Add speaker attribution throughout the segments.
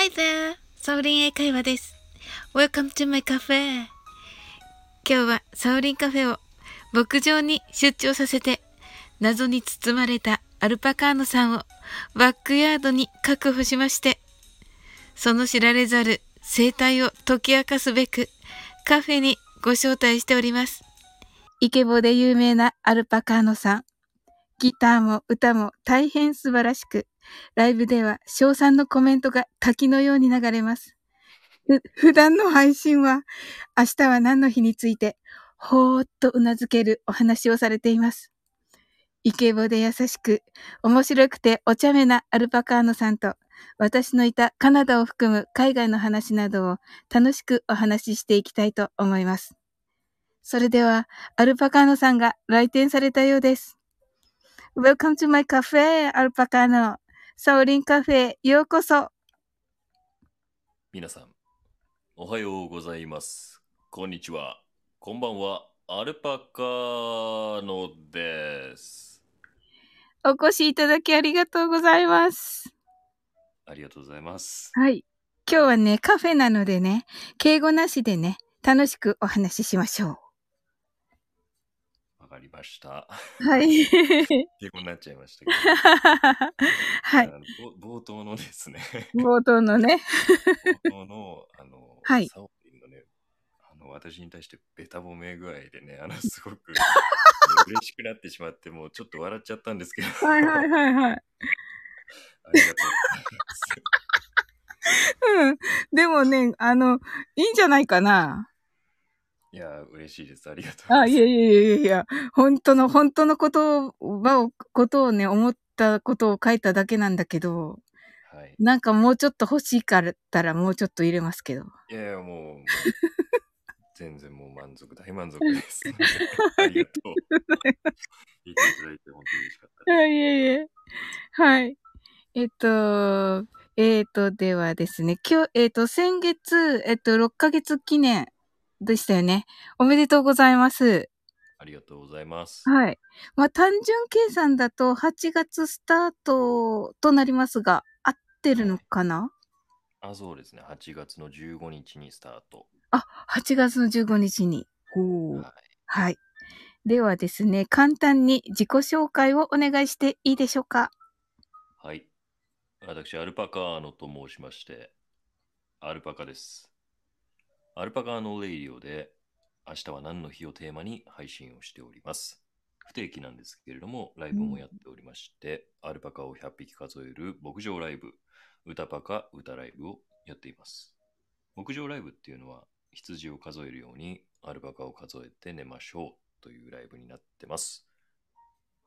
Speaker 1: Hi there! サオリン英会話です。Welcome to my cafe! 今日はサオリンカフェを牧場に出張させて、謎に包まれたアルパカーノさんをバックヤードに確保しまして、その知られざる生態を解き明かすべくカフェにご招待しております。イケボで有名なアルパカーノさん。ギターも歌も大変素晴らしく、ライブでは賞賛のコメントが滝のように流れます。普段の配信は、明日は何の日について、ほーっとうなずけるお話をされています。イケボで優しく、面白くてお茶目なアルパカーノさんと、私のいたカナダを含む海外の話などを楽しくお話ししていきたいと思います。それでは、アルパカーノさんが来店されたようです。Welcome to my cafe, アルパカーノ。サオリンカフェ、ようこそ。
Speaker 2: 皆さん、おはようございます。こんにちは。こんばんは。アルパカのです。
Speaker 1: お越しいただきありがとうございます。
Speaker 2: ありがとうございます。
Speaker 1: はい。今日はね、カフェなのでね、敬語なしでね、楽しくお話ししましょ
Speaker 2: わかりました。
Speaker 1: う。はい。
Speaker 2: 結構になっちゃいましたけど。
Speaker 1: はい。
Speaker 2: 冒頭のですね、
Speaker 1: 冒頭のね。
Speaker 2: 冒頭の、あの、
Speaker 1: はい
Speaker 2: サオリンのね、あの、私に対してベタ褒め具合でね、あの、すごく嬉しくなってしまって、もうちょっと笑っちゃったんですけど。
Speaker 1: はいはいはいはい。
Speaker 2: ありがとうございます。
Speaker 1: うん。でもね、あの、いいんじゃないかな。
Speaker 2: いや、嬉しいです。ありがとう。
Speaker 1: あ、いやいやいやいや本当の、本当の言葉を、ことをね、思ったことを書いただけなんだけど、
Speaker 2: はい。
Speaker 1: なんかもうちょっと欲しいからったらもうちょっと入れますけど。
Speaker 2: いやいや、もう、もう全然もう満足、大満足です。ありがとう。言っていただいて本当に嬉しかった
Speaker 1: はい、いえいえ。はい。えっと、えっと、ではですね、今日、えっと、先月、えっと、6ヶ月記念でしたよね。おめでとうございます。
Speaker 2: ありがとうございます。
Speaker 1: はい。まあ、単純計算だと8月スタートとなりますが、合ってるのかな？
Speaker 2: あ、そうですね。8月の15日にスタート。
Speaker 1: あ、8月の15日に。ほう。
Speaker 2: はい。
Speaker 1: はい。ではですね、簡単に自己紹介をお願いしていいでしょうか？
Speaker 2: はい。私、アルパカーノと申しまして、アルパカです。アルパカーノレイディオで、明日は何の日をテーマに配信をしております。不定期なんですけれども、ライブもやっておりまして、アルパカを100匹数える牧場ライブ、歌パカ歌ライブをやっています。牧場ライブっていうのは、羊を数えるようにアルパカを数えて寝ましょうというライブになってます。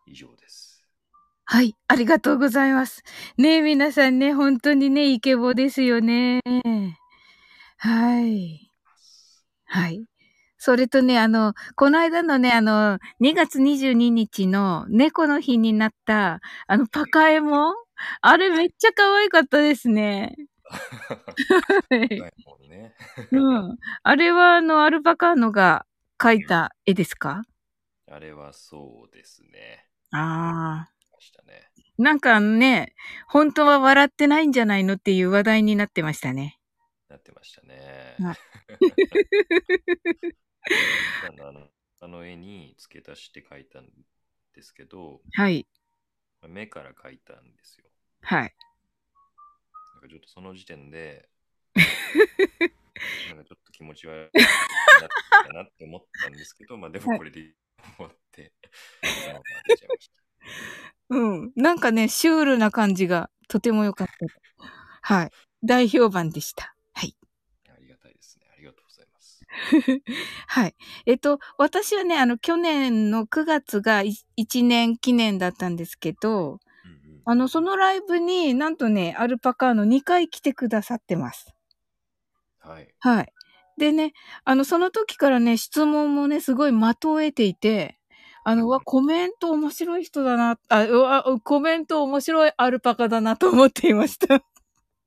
Speaker 2: 以上です。
Speaker 1: はい、ありがとうございます。ねえ、皆さんね、本当にね、イケボですよね。はい。はい。それとね、あの、この間のね、あの、2月22日の猫の日になった、あの、パカエモンあれめっちゃ可愛かったですね。
Speaker 2: うね。
Speaker 1: うん。あれは、あの、アルパカーノが描いた絵ですか？
Speaker 2: あれはそうですね。
Speaker 1: ああ。なんかね、本当は笑ってないんじゃないのっていう話題になってましたね。
Speaker 2: なってましたね。
Speaker 1: はい
Speaker 2: あのあの絵に付け足して描いたんですけど、
Speaker 1: はい。
Speaker 2: 目から描いたんですよ。
Speaker 1: はい。
Speaker 2: なんかちょっとその時点で、なんかちょっと気持ち悪いなって思ったんですけど、まあでもこれでいいと思って、そのまま出ちゃいました。
Speaker 1: うん。なんかね、シュールな感じがとても良かった。はい。大評判でした。はい。
Speaker 2: ありがたいですね。ありがとうございます。
Speaker 1: はい。えっと、私はね、あの、去年の9月が1年記念だったんですけど、
Speaker 2: うんうん
Speaker 1: あの、そのライブになんとね、アルパカーの2回来てくださってます。
Speaker 2: はい。
Speaker 1: はい。でね、あの、その時からね、質問もね、すごい的を得ていて、あの、うわ、コメント面白い人だな、あ、うわ、コメント面白いアルパカだなと思っていました。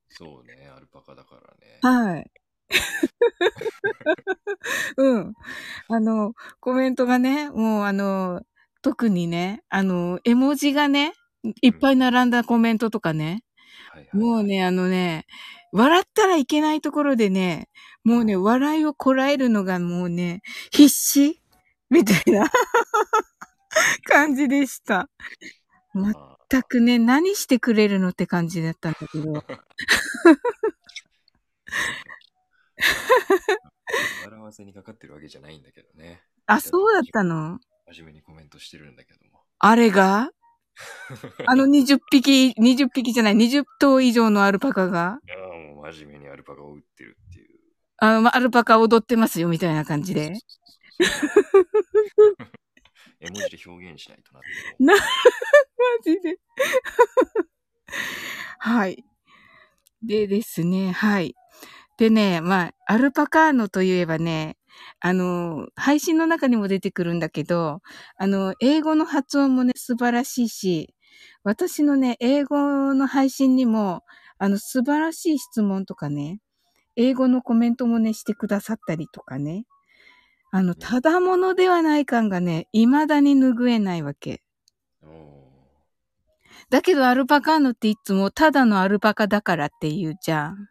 Speaker 2: そうね、アルパカだからね。
Speaker 1: はい。うん。あの、コメントがね、もうあの、特にね、あの、絵文字がね、いっぱい並んだコメントとかね、
Speaker 2: はいはい、
Speaker 1: もうね、あのね、笑ったらいけないところでね、もうね、笑いをこらえるのがもうね、必死みたいな 感じでした。ま
Speaker 2: あ
Speaker 1: 全くね、何してくれるのって感じだったんだけど。
Speaker 2: 笑わせにかかってるわけじゃないんだけどね。
Speaker 1: あ、そうだったの？
Speaker 2: 真面目にコメントしてるんだけども。
Speaker 1: あれが？あの20匹、20匹じゃない、20頭以上のアルパカが、
Speaker 2: いやーもう真面目にアルパカを撃ってるっていう。
Speaker 1: あの、まアルパカ踊ってますよ、みたいな感じで。
Speaker 2: 絵文字で表現しないとなって。
Speaker 1: な、マジで。はい。でですね、はい。でね、まあ、アルパカーノといえばね、あの、配信の中にも出てくるんだけど、あの、英語の発音もね、素晴らしいし、私のね、英語の配信にも、あの、素晴らしい質問とかね、英語のコメントもね、してくださったりとかね。あの、ただものではない感がね、未だに拭えないわけ。だけどアルパカーノっていつもただのアルパカだからって言うじゃん。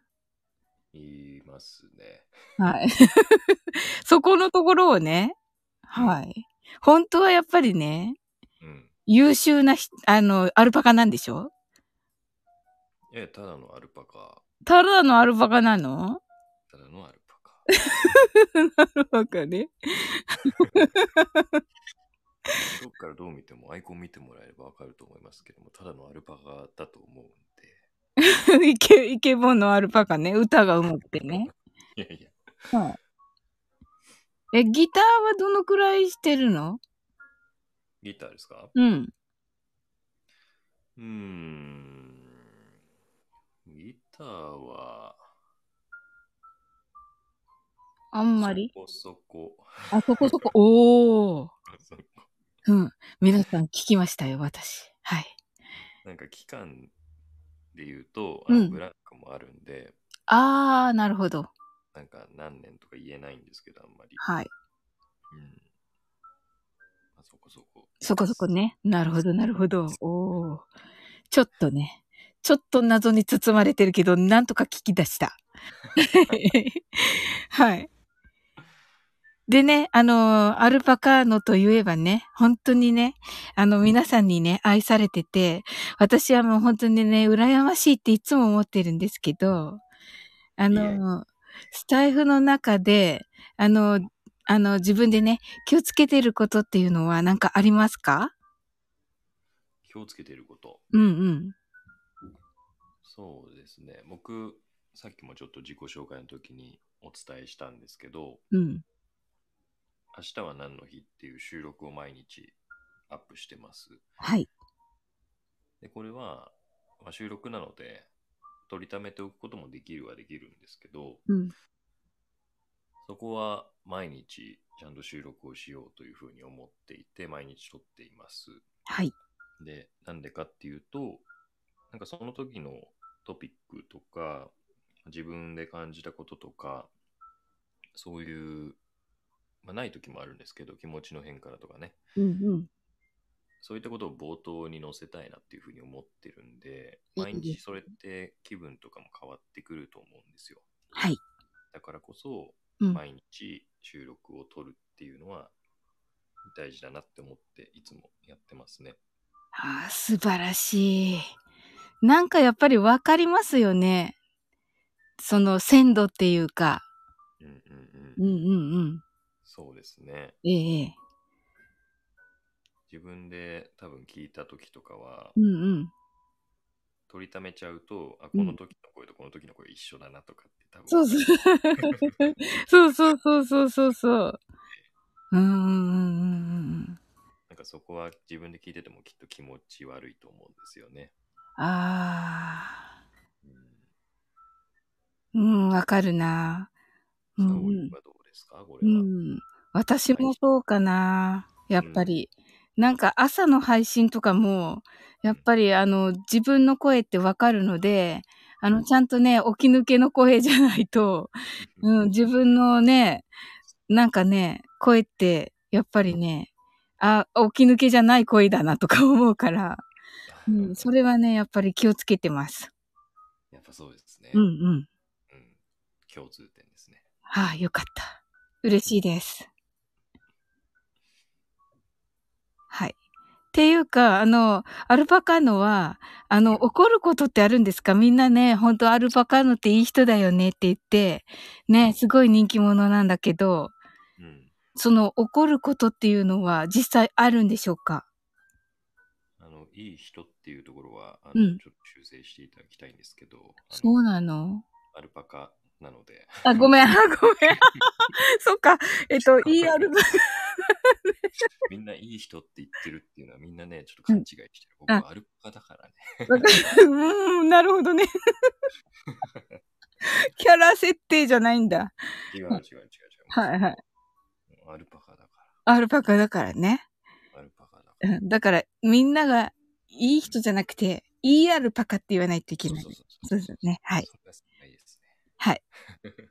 Speaker 2: 言いますね。
Speaker 1: はい。そこのところをね、はい。本当はやっぱりね、
Speaker 2: うん。
Speaker 1: 優秀なひ、あの、アルパカなんでしょ？
Speaker 2: いや、ただのアルパカ。
Speaker 1: ただのアルパカなの？
Speaker 2: ただのアルパカ。
Speaker 1: アルパカね。
Speaker 2: どっからどう見ても、アイコン見てもらえればわかると思いますけども、ただのアルパカだと思う。
Speaker 1: イケ、イケボンのアルパカね。歌がうまくてね。
Speaker 2: いやいや、
Speaker 1: はい。え、ギターはどのくらいしてるの？
Speaker 2: ギターですか？
Speaker 1: うん。
Speaker 2: うーん。ギターは、
Speaker 1: あんまり？
Speaker 2: そこそこ。
Speaker 1: あ、そこそこ。おー。
Speaker 2: そこ
Speaker 1: うん。皆さん聞きましたよ、私。はい。
Speaker 2: なんか期間で言うと、
Speaker 1: うん
Speaker 2: ブランクもあるんで、
Speaker 1: あー、なるほど。
Speaker 2: なんか何年とか言えないんですけど、あんまり。
Speaker 1: はい。
Speaker 2: うん。まあ、そこそこ。
Speaker 1: そこそこね。なるほど、なるほど。おー。ちょっとね。ちょっと謎に包まれてるけど、なんとか聞き出した。はい。でね、あの、アルパカーノといえばね、本当にね、あの、皆さんにね、愛されてて、私はもう本当にね、羨ましいっていつも思ってるんですけど、あの、スタイフの中で、あの、あの、自分でね、気をつけてることっていうのは何かありますか？
Speaker 2: 気をつけてること。
Speaker 1: うんうん。
Speaker 2: そうですね。僕、さっきもちょっと自己紹介の時にお伝えしたんですけど、
Speaker 1: うん。
Speaker 2: 明日は何の日っていう収録を毎日アップしてます。
Speaker 1: はい。
Speaker 2: で、これは、まあ、収録なので、取りためておくこともできるはできるんですけど、
Speaker 1: うん。
Speaker 2: そこは毎日ちゃんと収録をしようというふうに思っていて、毎日撮っています。
Speaker 1: はい。
Speaker 2: で、なんでかっていうと、なんかその時のトピックとか、自分で感じたこととか、そういう、まあ、ない時もあるんですけど、気持ちの変化だとかね、
Speaker 1: うんうん。
Speaker 2: そういったことを冒頭に載せたいなっていうふうに思ってるんで、毎日それって気分とかも変わってくると思うんですよ。
Speaker 1: はい。
Speaker 2: だからこそ、
Speaker 1: うん。
Speaker 2: 毎日収録を撮るっていうのは大事だなって思っていつもやってますね。
Speaker 1: ああ、素晴らしい。なんかやっぱりわかりますよね。その鮮度っていうか。
Speaker 2: うんうん
Speaker 1: う
Speaker 2: うん。
Speaker 1: んうんうん。
Speaker 2: そうですね。
Speaker 1: ええええ。
Speaker 2: 自分で多分聞いた時とかは、
Speaker 1: うんうん。
Speaker 2: 取りためちゃうと、あ、
Speaker 1: うん
Speaker 2: この時の声とこの時の声一緒だなとかって多分。
Speaker 1: そうそう。そうそうそうそうそうそう。うんうんうんうんうん。
Speaker 2: なんかそこは自分で聞いててもきっと気持ち悪いと思うんですよね。
Speaker 1: ああ。
Speaker 2: うん。
Speaker 1: うん、わかるな。う
Speaker 2: 沙
Speaker 1: んうん。
Speaker 2: 織はどうですか？こ
Speaker 1: う
Speaker 2: れは。
Speaker 1: ん。私もそうかな。やっぱり。なんか朝の配信とかも、やっぱりあの、自分の声ってわかるので、あの、ちゃんとね、起き抜けの声じゃないと、うん、自分のね、なんかね、声って、やっぱりね、あ、起き抜けじゃない声だなとか思うから、うん、それはね、やっぱり気をつけてます。
Speaker 2: やっぱそうですね。
Speaker 1: うんうん。
Speaker 2: 共通点ですね。
Speaker 1: はあ、よかった。嬉しいです。はい。っていうか、あの、アルパカのは、あの、怒ることってあるんですか？みんなね、本当アルパカのっていい人だよねって言って、ね、すごい人気者なんだけど、
Speaker 2: うん。
Speaker 1: その怒ることっていうのは実際あるんでしょうか？
Speaker 2: あの、いい人っていうところは、あの、
Speaker 1: うん
Speaker 2: ちょっと修正していただきたいんですけど、
Speaker 1: そうなの？
Speaker 2: アルパカなので、
Speaker 1: あ、ごめん、あごめん。そっか。えっと、ER
Speaker 2: みんないい人って言ってるっていうのはみんなね、ちょっと勘違いしてる。僕
Speaker 1: あ
Speaker 2: はアルパカだからね。
Speaker 1: うーん、なるほどね。キャラ設定じゃないんだ。
Speaker 2: 違う違う違う違う。
Speaker 1: はいはい。
Speaker 2: アルパカだか
Speaker 1: アルパカだからね。
Speaker 2: ら。アルパカだから。
Speaker 1: うんだから、みんながいい人じゃなくて、いいアルパカって言わないといけない。
Speaker 2: そうそう
Speaker 1: ですね。はい。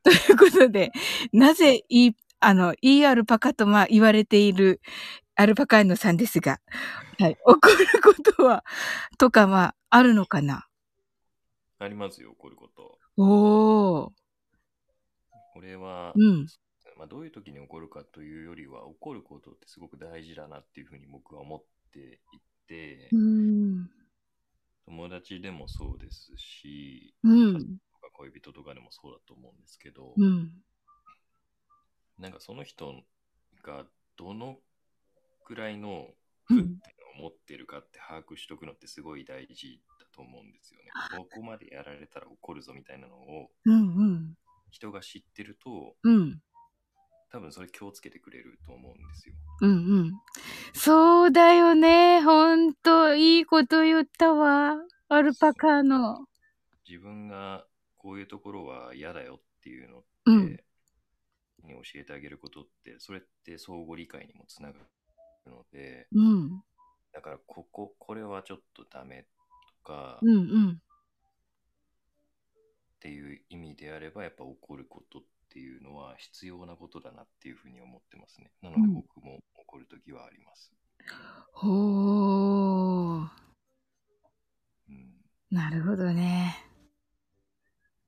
Speaker 1: ということで、なぜいい、あの、いいアルパカとまあ言われているアルパカーノさんですが、はい。怒ることは、とかまあ、あるのかな？
Speaker 2: ありますよ、怒ること。
Speaker 1: おー。
Speaker 2: これは、
Speaker 1: うん。
Speaker 2: まあ、どういう時に起こるかというよりは、起こることってすごく大事だなっていうふうに僕は思っていて、
Speaker 1: うん。
Speaker 2: 友達でもそうですし、
Speaker 1: うん。
Speaker 2: 恋人とかでもそうだと思うんですけど、
Speaker 1: うん。
Speaker 2: なんかその人がどのくらいの負っていう
Speaker 1: うん。
Speaker 2: のを持ってるかって把握しとくのってすごい大事だと思うんですよね。ここまでやられたら怒るぞみたいなのを
Speaker 1: うん。うん。
Speaker 2: 人が知ってると、
Speaker 1: うん。
Speaker 2: 多分それ気をつけてくれると思うんですよ。
Speaker 1: うん。うん。そうだよね。ほんと、いいこと言ったわ。アルパカの。
Speaker 2: 自分がこういうところは嫌だよっていうのって、
Speaker 1: うん
Speaker 2: に教えてあげることって、それって相互理解にもつながるので、
Speaker 1: うん。
Speaker 2: だからここ、これはちょっとダメとか、
Speaker 1: うん。うん。
Speaker 2: っていう意味であれば、やっぱ怒ることっていうのは必要なことだなっていうふうに思ってますね。なので
Speaker 1: うん
Speaker 2: 僕も怒るときはあります。
Speaker 1: ほー。
Speaker 2: うん、
Speaker 1: なるほどね。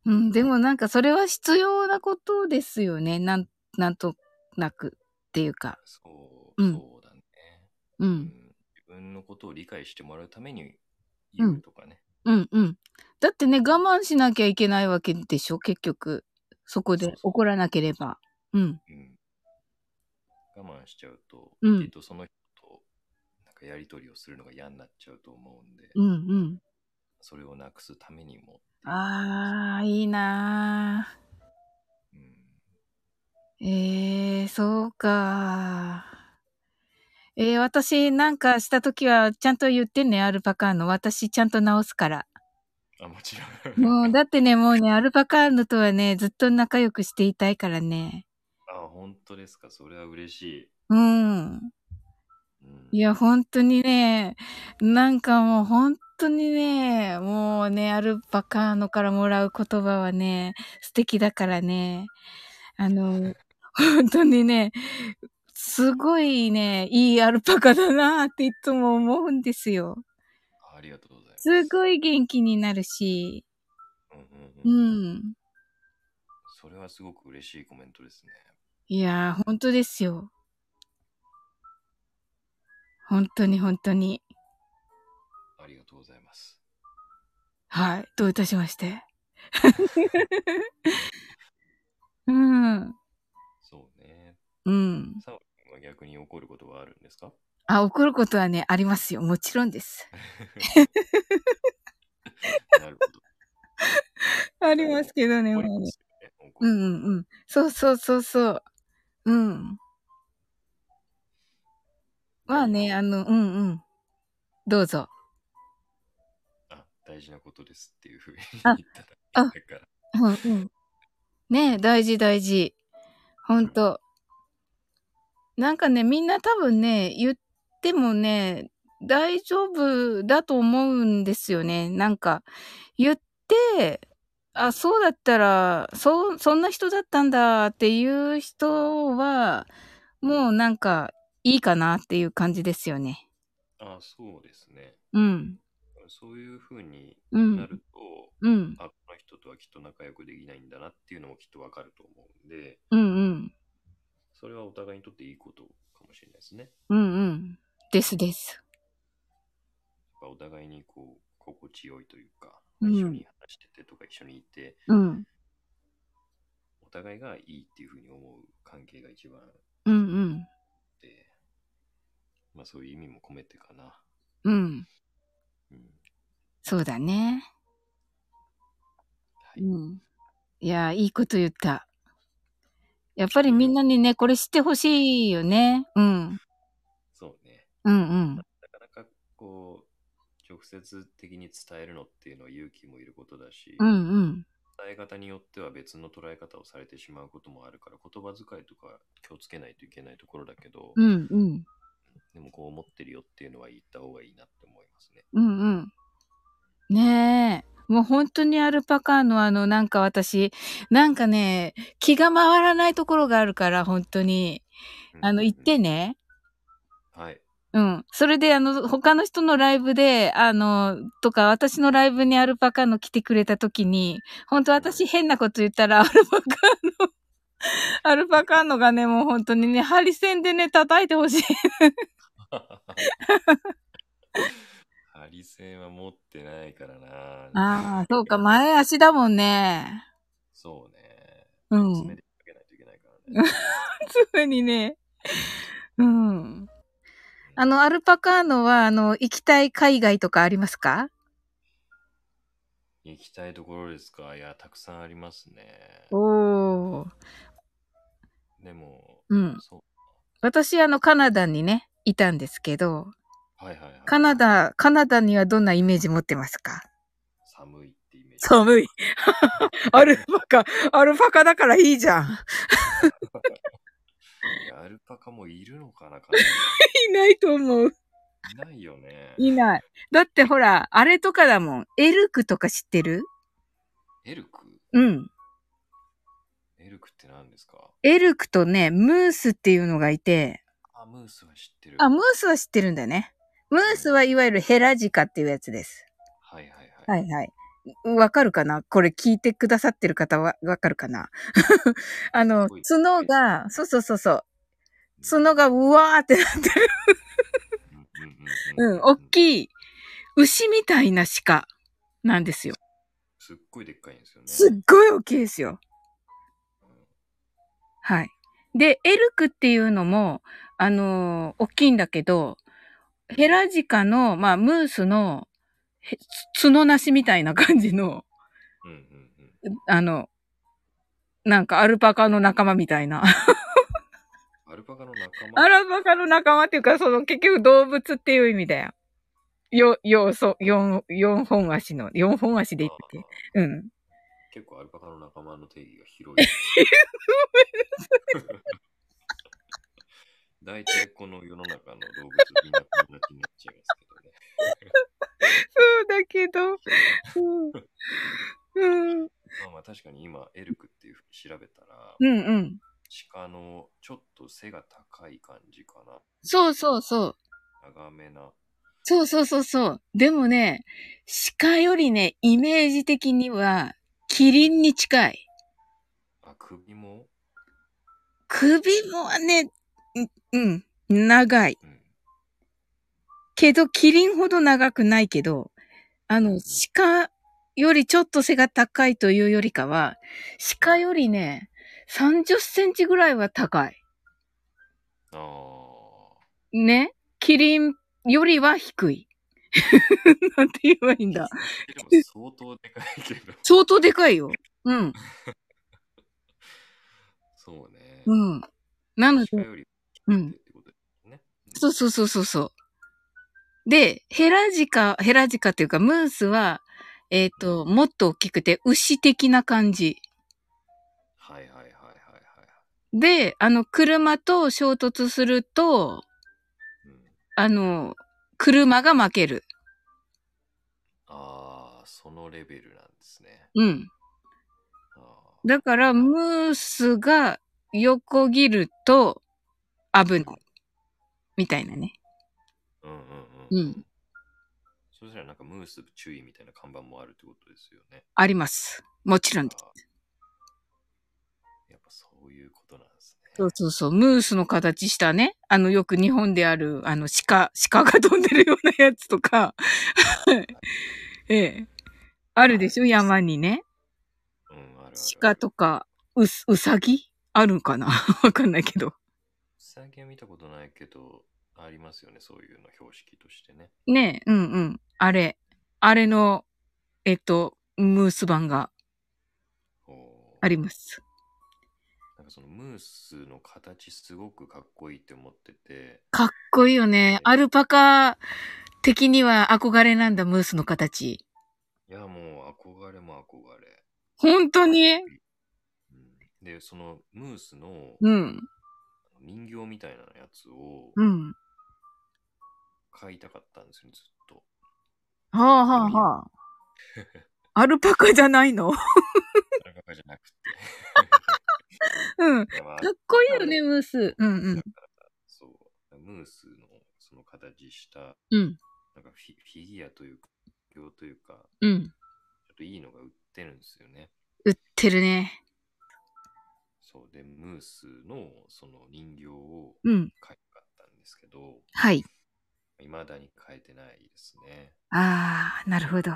Speaker 1: うん、でもなんかそれは必要なことですよね。なん、なんとなくっていうか。
Speaker 2: そう、
Speaker 1: うん
Speaker 2: そうだね、
Speaker 1: う。
Speaker 2: うんん。自分のことを理解してもらうために言うとかね。
Speaker 1: うん、うん。だってね、我慢しなきゃいけないわけでしょ結局。そこで
Speaker 2: そうそう
Speaker 1: 怒らなければ。うん。
Speaker 2: うん我慢しちゃうと、
Speaker 1: うん
Speaker 2: きっとその人となんかやり取りをするのが嫌になっちゃうと思うんで、
Speaker 1: うん、うん。
Speaker 2: それをなくすためにも。
Speaker 1: あー、いいな
Speaker 2: うん、
Speaker 1: ー。えー、そうかえー、私なんかしたときはちゃんと言ってね、アルパカーノ。私ちゃんと直すから。
Speaker 2: あ、もちろん。
Speaker 1: もう、だってね、もうね、アルパカーノとはね、ずっと仲良くしていたいからね。
Speaker 2: あ、本当ですか。それは嬉しい。
Speaker 1: うん。
Speaker 2: うん、
Speaker 1: いや、本当にね、なんかもう本当にね、もうね、アルパカーノからもらう言葉はね、素敵だからね。あの、本当にね、すごいね、いいアルパカだなっていつも思うんですよ。
Speaker 2: ありがとうございます。
Speaker 1: すごい元気になるし、
Speaker 2: うんうん
Speaker 1: う
Speaker 2: うん
Speaker 1: ん。
Speaker 2: それはすごく嬉しいコメントですね。
Speaker 1: いやー、本当ですよ。本当に本当に。
Speaker 2: ありがとうございます。
Speaker 1: はい。どういたしまして。うん。
Speaker 2: そうね。
Speaker 1: うん。
Speaker 2: サオ君は逆に怒ることはあるんですか？
Speaker 1: あ、怒ることはね、ありますよ。もちろんです。
Speaker 2: なるほど。
Speaker 1: ありますけどね、もうねうんうんうん。そうそうそうそう。うん。まあね、あの、うんうん。どうぞ。
Speaker 2: あ、大事なことですっていうふうに
Speaker 1: あ
Speaker 2: 言ったら。だから。
Speaker 1: うんうん。ねえ、大事大事。ほんと。なんかね、みんな多分ね、言ってもね、大丈夫だと思うんですよね。なんか、言って、あ、そうだったら、そう、そんな人だったんだっていう人は、もうなんか、いいかなっていう感じですよね。
Speaker 2: あ、そうですね。
Speaker 1: うん。
Speaker 2: そういうふうに
Speaker 1: うん。
Speaker 2: なると、
Speaker 1: うん。
Speaker 2: あ、この人とははきっと仲良くできないんだなっていうのもきっとわかると思うんで、
Speaker 1: うんうん。
Speaker 2: それはお互いにとっていいことかもしれないですね。
Speaker 1: うんうん。ですです。
Speaker 2: お互いにこう、心地よいというか、
Speaker 1: うん
Speaker 2: 一緒に話しててとか一緒にいて、
Speaker 1: うん。
Speaker 2: お互いがいいっていうふうに思う関係が一番
Speaker 1: うんうん。
Speaker 2: で、まあそういう意味も込めてかな。
Speaker 1: うん。
Speaker 2: うん。
Speaker 1: そうだね。
Speaker 2: はい。
Speaker 1: うん。いや、いいこと言った。やっぱりみんなにね、これ知ってほしいよね。うん。
Speaker 2: そうね。
Speaker 1: うんうん。
Speaker 2: なかなかこう、直接的に伝えるのっていうのは勇気もいることだし、
Speaker 1: うんうん。
Speaker 2: 伝え方によっては別の捉え方をされてしまうこともあるから、言葉遣いとか気をつけないといけないところだけど、
Speaker 1: うんうん。
Speaker 2: でもこう思ってるよっていうのは言った方がいいなって思いますね。
Speaker 1: うんうん。ねえ。もう本当にアルパカのあの、なんか私、なんかね、気が回らないところがあるから、本当に。あの、言って
Speaker 2: ね。
Speaker 1: ね。
Speaker 2: はい。
Speaker 1: うん。それで、あの、他の人のライブで、あの、とか、私のライブにアルパカの来てくれた時に、本当私変なこと言ったら、アルパカの、アルパカのがね、もう本当にね、ハリセンでね、叩いてほしい。
Speaker 2: ハリセンは持ってないからな。
Speaker 1: ああ、そうか、前足だもんね。
Speaker 2: そうね。
Speaker 1: うん
Speaker 2: 爪でかけないといけないからね。
Speaker 1: すぐにね。うん。あの、アルパカーノは、あの、行きたい海外とかありますか？
Speaker 2: 行きたいところですか？いや、たくさんありますね。
Speaker 1: おー。
Speaker 2: でも、
Speaker 1: うん。
Speaker 2: そう。
Speaker 1: 私、あの、カナダにね、いたんですけど、
Speaker 2: はいはいはい。
Speaker 1: カナダ、カナダにはどんなイメージ持ってますか？
Speaker 2: 寒いってイメージ。
Speaker 1: 寒い。アルパカ、アルパカだからいいじゃん。
Speaker 2: アルパカもいるのかな
Speaker 1: いないと思う。
Speaker 2: ダいないよね。
Speaker 1: いない。だってほら、あれとかだもん。エルクとか知ってる？
Speaker 2: エルク？
Speaker 1: うん。
Speaker 2: エルクって何ですか？
Speaker 1: エルクとね、ムースっていうのがいて、
Speaker 2: あ、ムースは知ってる。
Speaker 1: あ、ムースは知ってるんだね。ムースはいわゆるヘラジカっていうやつです。
Speaker 2: はいはい
Speaker 1: は
Speaker 2: はい。
Speaker 1: いはい。わかるかな？これ聞いてくださってる方はわかるかな？あの角が、そうそうそうそう。角がうわーってなってる。
Speaker 2: うん
Speaker 1: うん、大
Speaker 2: い。
Speaker 1: きい牛みたいな鹿なんですよ。
Speaker 2: すっごいでっかいんですよね。
Speaker 1: すっごい大きいですよ。
Speaker 2: うん
Speaker 1: はい。で、エルクっていうのも、あのー大きいんだけど、ヘラジカの、まあ、ムースの、へ角なしみたいな感じの、
Speaker 2: うんうんうん。
Speaker 1: あの、なんかアルパカの仲間みたいな。
Speaker 2: アルパカの仲間？
Speaker 1: アルパカの仲間っていうか、その結局動物っていう意味だよ。よ、要素、四、四本足の、四本足でいいっけ
Speaker 2: あー
Speaker 1: うん。
Speaker 2: 結構アルパカの仲間の定義が広い。大体この世の中の動物みんな友達になっちゃいますけどね。
Speaker 1: そうだけど、うん。うん、
Speaker 2: まあまあ確かに今エルクっていうふうに調べたら、
Speaker 1: うん、うん。
Speaker 2: 鹿のちょっと背が高い感じかな。
Speaker 1: そうそうそう。
Speaker 2: 長めな。
Speaker 1: そうそうそうそう。でもね、鹿よりね、イメージ的には、キリンに近い。
Speaker 2: あ、首も？
Speaker 1: 首もね、ううん、長い。
Speaker 2: うん。
Speaker 1: けど、キリンほど長くないけど、あの、鹿よりちょっと背が高いというよりかは、鹿よりね、30センチぐらいは高い。ね？キリンよりは低い。なんて言えばいいんだ？
Speaker 2: 相当でかいけど。
Speaker 1: 相当でかいよ。うん。
Speaker 2: そうね。
Speaker 1: うん。なので、うん
Speaker 2: ってことですね。
Speaker 1: そうそうそうそうそう。で、ヘラジカ、ヘラジカっていうか、ムースは、えっ、と、もっと大きくて、牛的な感じ。
Speaker 2: はいはいはいはいはい。
Speaker 1: で、あの、車と衝突すると、
Speaker 2: うん、
Speaker 1: あの、車が負ける。
Speaker 2: ああ、そのレベルなんですね。
Speaker 1: うん。だから、ムースが横切ると危ない。みたいなね。
Speaker 2: うんうん
Speaker 1: う
Speaker 2: うん。
Speaker 1: ん。
Speaker 2: そしたらなんかムース注意みたいな看板もあるってことですよね。
Speaker 1: あります。もちろんです。
Speaker 2: やっぱそういうことなんですね。
Speaker 1: そうそうそう。ムースの形したね。あの、よく日本である、あの、鹿、鹿が飛んでるようなやつとか。ええ。あるでしょ？山にね。
Speaker 2: うん、あるある
Speaker 1: 鹿とか、うす、うさぎあるんかな？わかんないけど。
Speaker 2: 最近は見たことないけど、ありますよね、そういうの標識としてね。
Speaker 1: ねえ、うんうん。あれ。あれの、えっと、ムース版があります。
Speaker 2: なんかそのムースの形すごくかっこいいって思ってて、
Speaker 1: かっこいいよね。アルパカ的には憧れなんだ、ムースの形。
Speaker 2: いやもう憧れも憧れ。
Speaker 1: 本当に？
Speaker 2: うんで、そのムースの
Speaker 1: うん。
Speaker 2: 人形みたいなやつを
Speaker 1: うん。
Speaker 2: 買いたかったんですよ、ずっと。
Speaker 1: はあはあはあ。アルパカじゃないの？
Speaker 2: アルパカじゃなくて。
Speaker 1: うん。かっこいいよね、ムース。うんうん。
Speaker 2: そう。ムースのその形した、
Speaker 1: うん。
Speaker 2: なんかフィフィギュアというか、人形というか、
Speaker 1: うん。
Speaker 2: ちょっといいのが売ってるんですよね。
Speaker 1: 売ってるね。
Speaker 2: そうで、ムースのその人形を
Speaker 1: うん。
Speaker 2: 買いたかったんですけど、
Speaker 1: はい。
Speaker 2: 未だに買えてないですね。
Speaker 1: あー、なるほど。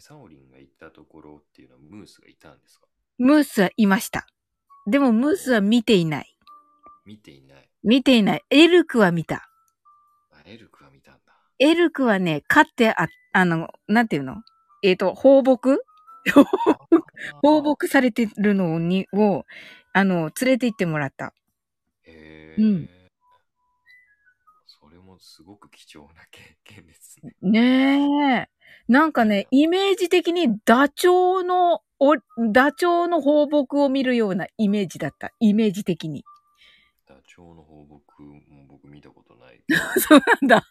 Speaker 2: サオリンが行ったところっていうのはムースがいたんですか？
Speaker 1: ムースはいました。でもムースは見ていない。
Speaker 2: 見ていない。
Speaker 1: 見ていない。エルクは見た。
Speaker 2: あ、エルクは見たんだ。
Speaker 1: エルクはね、飼ってあ、あの、なんていうの？えっ、と、放牧 放牧されてるのに、を、あの、連れて行ってもらった。
Speaker 2: へえ。
Speaker 1: うん
Speaker 2: それもすごく貴重な経験ですね。
Speaker 1: ねえ。なんかね、イメージ的にダチョウの、お、ダチョウの放牧を見るようなイメージだった。イメージ的に。
Speaker 2: ダチョウの放牧も僕見たことない。
Speaker 1: そうなんだ。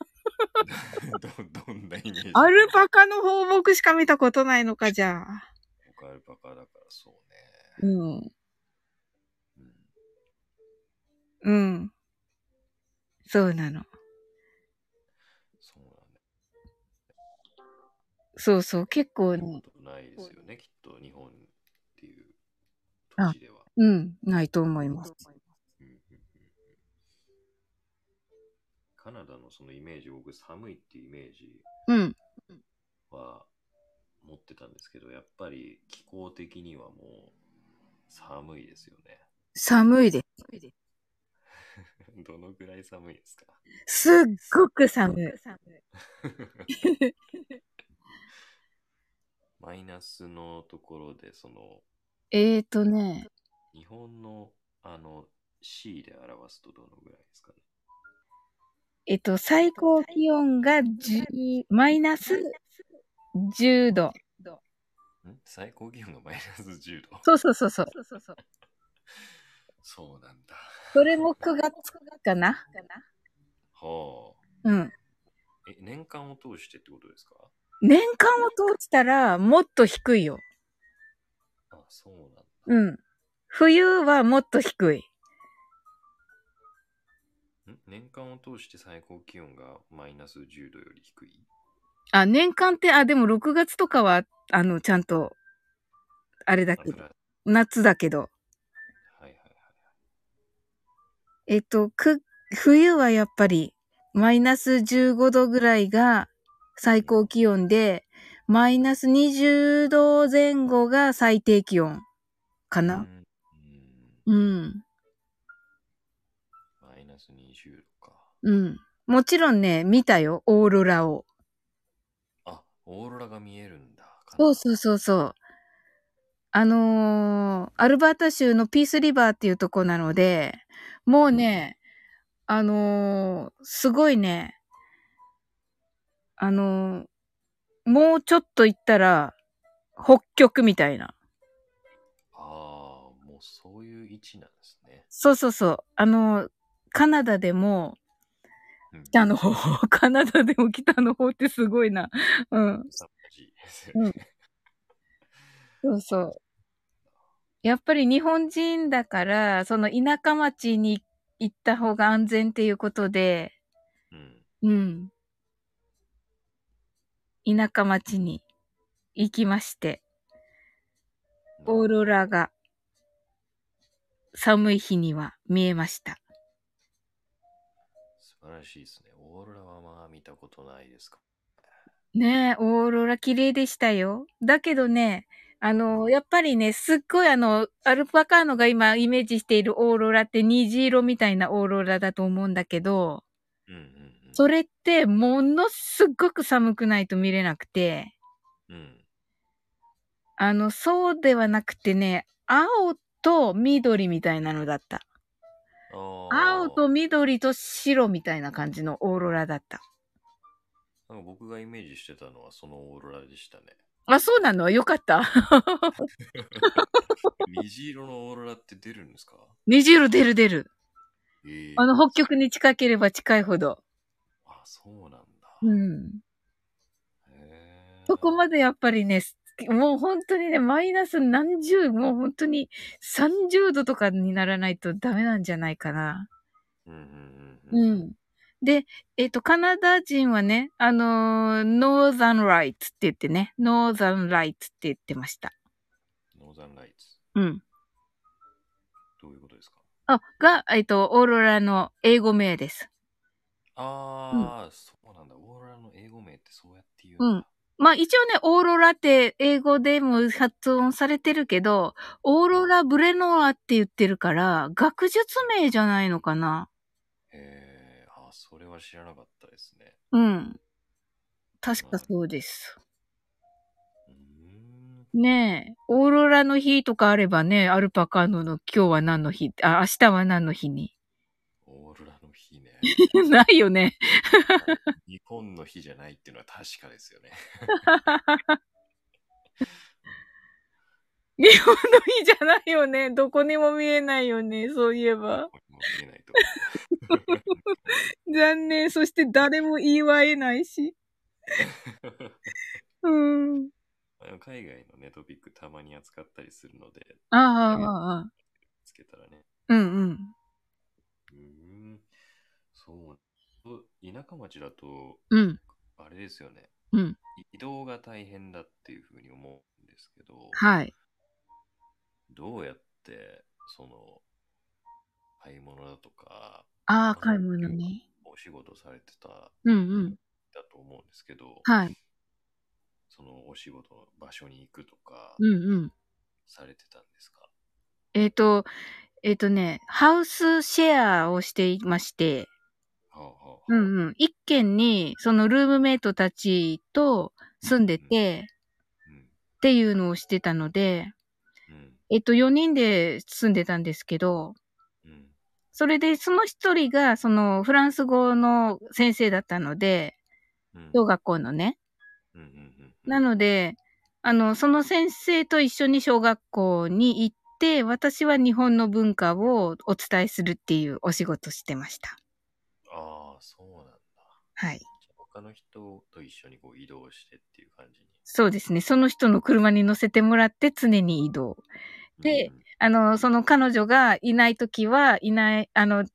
Speaker 2: ど どんなイメージ？
Speaker 1: アルパカの放牧しか見たことないのか、じゃあ。
Speaker 2: 僕アルパカだからそうね。
Speaker 1: うん。
Speaker 2: うん
Speaker 1: うん。そうなの。
Speaker 2: そうだ。
Speaker 1: そうそう。結構
Speaker 2: 見
Speaker 1: ね
Speaker 2: ないですよね、きっと日本っていう
Speaker 1: あ
Speaker 2: 土地では。
Speaker 1: うん。ないと思います。
Speaker 2: うんうんうんうんカナダのそのイメージ、僕寒いっていうイメージ
Speaker 1: うん。
Speaker 2: は持ってたんですけど、やっぱり気候的にはもう寒いですよね。
Speaker 1: 寒いです。
Speaker 2: どのぐらい寒いですか？
Speaker 1: すっごく寒い。
Speaker 2: マイナスのところで、その
Speaker 1: えーとね、
Speaker 2: 日本のあの C で表すとどのぐらいですかね？
Speaker 1: えっと、最高気温が10マイナス10度。
Speaker 2: ん？最高気温がマイナス10度。
Speaker 1: そうそうそうそう。
Speaker 2: そうなんだ。
Speaker 1: それも9月かな？
Speaker 2: は
Speaker 1: うん。
Speaker 2: あ。え、年間を通してってことですか？
Speaker 1: 年間を通したらもっと低いよ。
Speaker 2: あ、そうなんだ。
Speaker 1: うん。冬はもっと低い。
Speaker 2: ん年間を通して最高気温がマイナス10度より低い？
Speaker 1: あ、年間って、あ、でも6月とかは、あの、ちゃんと、あれだけど、夏だけど。
Speaker 2: はいはいはいはい。
Speaker 1: えっと、く、冬はやっぱり、マイナス15度ぐらいが最高気温で、マイナス20度前後が最低気温かな。
Speaker 2: うんうん
Speaker 1: うん。
Speaker 2: マイナス20度か。
Speaker 1: うん。もちろんね、見たよ、オーロラを。
Speaker 2: あ、オーロラが見えるんだ。
Speaker 1: そうそうそうそう。あのーアルバータ州のピースリバーっていうとこなので、もうね、あのーすごいね、あのーもうちょっと行ったら、北極みたいな。
Speaker 2: ああ、もうそういう位置なんですね。
Speaker 1: そうそうそう。あのーカナダでも、
Speaker 2: うん、
Speaker 1: 北の方、カナダでも北の方ってすごいな。うん。うんそうそう。やっぱり日本人だから、その田舎町に行った方が安全っていうことで、
Speaker 2: うん。
Speaker 1: うん。田舎町に行きまして。オーロラが寒い日には見えました。
Speaker 2: らしいですね。オーロラはまあ見たことないですか？
Speaker 1: ねえ、オーロラ綺麗でしたよ。だけどね、あの、やっぱりね、すっごいあの、アルパカーノが今イメージしているオーロラって虹色みたいなオーロラだと思うんだけど、
Speaker 2: うんうんうん。
Speaker 1: それってものすっごく寒くないと見れなくて、
Speaker 2: うん。
Speaker 1: あの、そうではなくてね、青と緑みたいなのだった。青と緑と白みたいな感じのオーロラだった。
Speaker 2: なんか僕がイメージしてたのはそのオーロラでしたね。
Speaker 1: あ、そうなの？よかった。
Speaker 2: 虹色のオーロラって出るんですか？
Speaker 1: 虹色出る出る。
Speaker 2: えー
Speaker 1: あの、北極に近ければ近いほど。
Speaker 2: あ、そうなんだ。
Speaker 1: うん。そこまでやっぱりね、すもう本当にね、マイナス何十、もう本当に30度とかにならないとダメなんじゃないかな。
Speaker 2: うんうんうんうん。
Speaker 1: うん。で、えっ、と、カナダ人はね、あのー、ノーザンライツって言ってね、ノーザンライツって言ってました。
Speaker 2: ノーザンライツ。
Speaker 1: うん。
Speaker 2: どういうことですか？
Speaker 1: あ、が、えっ、と、オーロラの英語名です。
Speaker 2: ああ、そうなんだ。オーロラの英語名ってそうやって言う
Speaker 1: うん。まあ一応ね、オーロラって英語でも発音されてるけど、オーロラブレノアって言ってるから、学術名じゃないのかな
Speaker 2: へえ、あ、それは知らなかったですね。
Speaker 1: うん。確かそうです。ねえ、オーロラの日とかあればね、アルパカーノの今日は何の日、あ、明日は何の日に。ないよね。
Speaker 2: 日本の日じゃないっていうのは確かですよね。
Speaker 1: 日本の日じゃないよね。どこにも見えないよね。そういえば。
Speaker 2: もう見えないと
Speaker 1: 残念。そして誰も祝えないし。うん。
Speaker 2: 海外のね、トピックたまに扱ったりするので、
Speaker 1: ああ、ああ、
Speaker 2: つけたらね。
Speaker 1: うんうん。
Speaker 2: そう。田舎町だと、
Speaker 1: うん。
Speaker 2: あれですよね。
Speaker 1: うん。
Speaker 2: 移動が大変だっていうふうに思うんですけど、
Speaker 1: はい。
Speaker 2: どうやって、その、買い物だとか、
Speaker 1: ああ、買い物ね。
Speaker 2: お仕事されてた
Speaker 1: うんうん。
Speaker 2: だと思うんですけど、
Speaker 1: はい。
Speaker 2: そのお仕事の場所に行くとか、
Speaker 1: うんうん。
Speaker 2: されてたんですか、
Speaker 1: えっ、と、えっ、とね、ハウスシェアをしていまして、うんうん。一軒に、そのルームメイトたちと住んでて、
Speaker 2: うん
Speaker 1: っていうのをしてたので、
Speaker 2: うん
Speaker 1: えっと、4人で住んでたんですけど、
Speaker 2: うん
Speaker 1: それで、その一人が、その、フランス語の先生だったので、
Speaker 2: うん
Speaker 1: 小学校のね。なので、あの、その先生と一緒に小学校に行って、私は日本の文化をお伝えするっていうお仕事してました。
Speaker 2: ああ、そうなんだ。
Speaker 1: はい。
Speaker 2: 他の人と一緒にこう移動してっていう感じに。
Speaker 1: そうですね。その人の車に乗せてもらって常に移動。で
Speaker 2: うん
Speaker 1: あの、その彼女がいないときはいない、あの、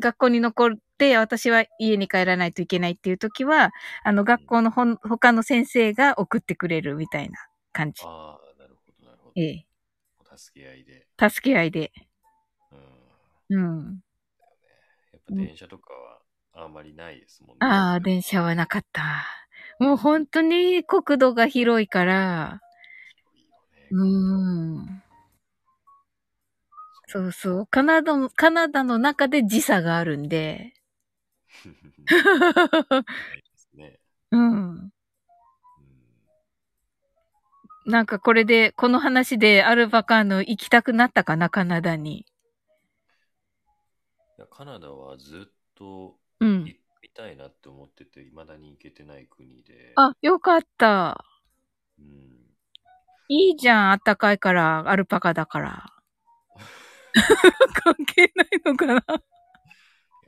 Speaker 1: 学校に残って私は家に帰らないといけないっていうときは、あの、学校のほん他の先生が送ってくれるみたいな感じ。
Speaker 2: ああ、なるほど、なるほど。
Speaker 1: ええ。
Speaker 2: お助け合いで。
Speaker 1: 助け合いで。
Speaker 2: うん。
Speaker 1: うん。
Speaker 2: やっぱ電車とかはあんまりないですもんね。
Speaker 1: ああ、電車はなかった。もう本当に国土が広いから、
Speaker 2: ね。
Speaker 1: うーん。そうそう。カナダも、カナダの中で時差があるんで。
Speaker 2: ね。
Speaker 1: うん。
Speaker 2: うん
Speaker 1: なんかこれで、この話でアルバカーノ行きたくなったかな、カナダに。
Speaker 2: いやカナダはずっと
Speaker 1: うん。
Speaker 2: 行きたいなって思ってて、未だに行けてない国で。
Speaker 1: あ、よかった。
Speaker 2: うん。
Speaker 1: いいじゃん、あったかいから、アルパカだから。関係ないのかな？い
Speaker 2: や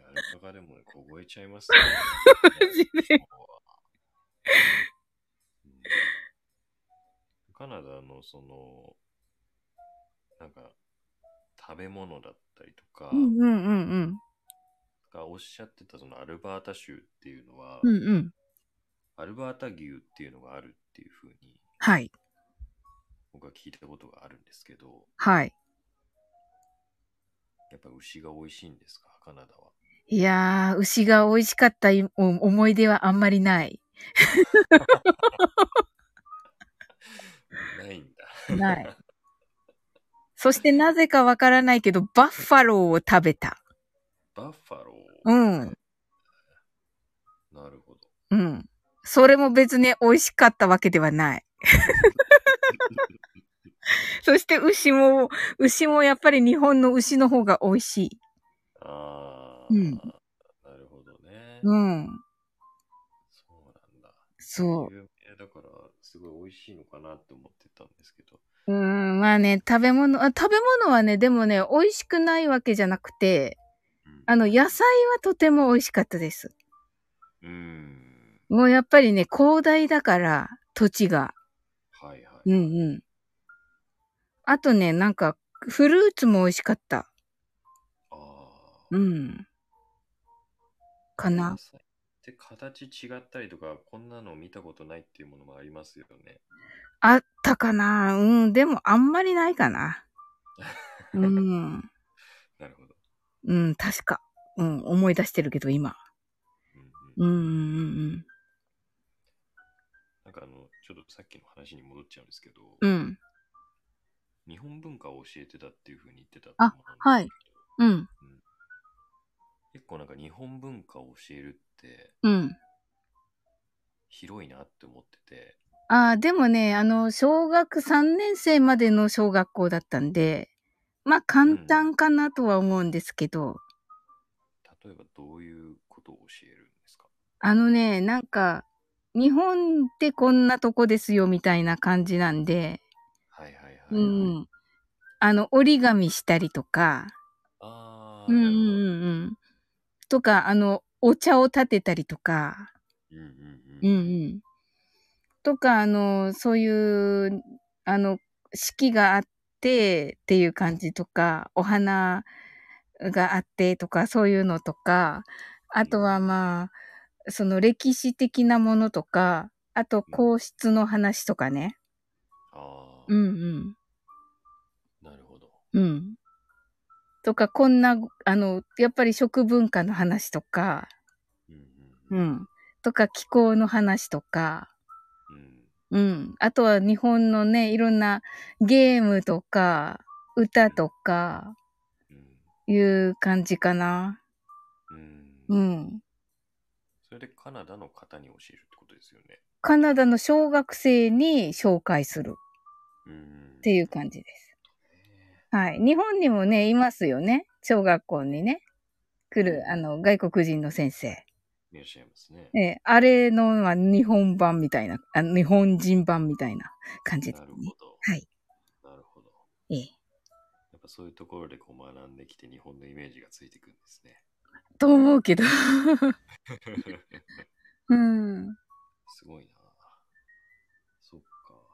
Speaker 2: アルパカでもね、凍えちゃいますよ、ね。
Speaker 1: マジで
Speaker 2: うんカナダのその、なんか、食べ物だったりとか、
Speaker 1: うんうんうんうん。
Speaker 2: がおっしゃってたそのアルバータ州っていうのは、
Speaker 1: うんうん。
Speaker 2: アルバータ牛っていうのがあるっていうふうに
Speaker 1: はい。
Speaker 2: 僕は聞いたことがあるんですけど、
Speaker 1: はい。
Speaker 2: やっぱ牛が美味しいんですか？カナダは。
Speaker 1: いやー、牛が美味しかった思い出はあんまりない。
Speaker 2: ないんだ。
Speaker 1: ない。そしてなぜかわからないけど、バッファローを食べた。
Speaker 2: バッファロー？
Speaker 1: うん。
Speaker 2: なるほど。
Speaker 1: うん。それも別に美味しかったわけではない。そして牛も、牛もやっぱり日本の牛の方が美味しい。
Speaker 2: ああ、
Speaker 1: うん
Speaker 2: なるほどね。
Speaker 1: うん。
Speaker 2: そうなんだ。
Speaker 1: そ
Speaker 2: 有名だから、すごい美味しいのかなって思ってたんですけど。
Speaker 1: う。うん、まあね、食べ物、あ食べ物はね、でもね、美味しくないわけじゃなくて、
Speaker 2: うん
Speaker 1: あの、野菜はとても美味しかったです。
Speaker 2: うーん。
Speaker 1: もうやっぱりね、広大だから、土地が。
Speaker 2: はいはい。
Speaker 1: うんうん。あとね、なんか、フルーツも美味しかった。
Speaker 2: ああ。
Speaker 1: うん。かな
Speaker 2: 野。菜って形違ったりとか、こんなの見たことないっていうものもありますよね。
Speaker 1: あったかなうん、でもあんまりないかな。うん。うん、確か。うん、思い出してるけど、今。
Speaker 2: うんうん
Speaker 1: うん、うん、うん
Speaker 2: なんかあの、ちょっとさっきの話に戻っちゃうんですけど、
Speaker 1: うん。うん。
Speaker 2: 日本文化を教えてたっていうふうに言ってたと
Speaker 1: あ
Speaker 2: 思うん。
Speaker 1: うん、
Speaker 2: 結構なんか日本文化を教えるって
Speaker 1: うん。
Speaker 2: 広いなって思ってて、
Speaker 1: ああ、でもね、あの、小学3年生までの小学校だったんで、まあ簡単かなとは思うんですけど、
Speaker 2: 例えばどういうことを教えるんですか？
Speaker 1: あのね、なんか、日本ってこんなとこですよみたいな感じなんで、
Speaker 2: はいはいはい、はい。
Speaker 1: うん。あの、折り紙したりとか、
Speaker 2: ああ、
Speaker 1: うんうんうんうん。とか、あの、お茶を立てたりとか、
Speaker 2: うんうん
Speaker 1: う
Speaker 2: うんん。
Speaker 1: うん。とか、あの、そういう、あの、式があってっていう感じとか、お花があってとか、そういうのとか、あとはまあ、その歴史的なものとか、あと皇室の話とかね。
Speaker 2: ああ、
Speaker 1: うんうん。
Speaker 2: なるほど。
Speaker 1: うん。とか、こんな、あの、やっぱり食文化の話とか、
Speaker 2: うん
Speaker 1: う。
Speaker 2: ん。
Speaker 1: とか、気候の話とか、
Speaker 2: うん
Speaker 1: うん。あとは日本のね、いろんなゲームとか、歌とか、
Speaker 2: うん
Speaker 1: いう感じかな。
Speaker 2: うん
Speaker 1: うん。
Speaker 2: それでカナダの方に教えるってことですよね。
Speaker 1: カナダの小学生に紹介する
Speaker 2: うん。
Speaker 1: っていう感じです。
Speaker 2: へ
Speaker 1: はい。日本にもね、いますよね。小学校にね。来る、あの、外国人の先生。
Speaker 2: えいらっしゃいますね。
Speaker 1: ええ、あれのは日本版みたいな、あ日本人版みたいな感じですね。
Speaker 2: なるほど。
Speaker 1: はい。
Speaker 2: なるほど。
Speaker 1: ええ。
Speaker 2: やっぱそういうところでこう学んできて日本のイメージがついてくるんですね。
Speaker 1: と思うけど。うん。
Speaker 2: すごいな。そっか。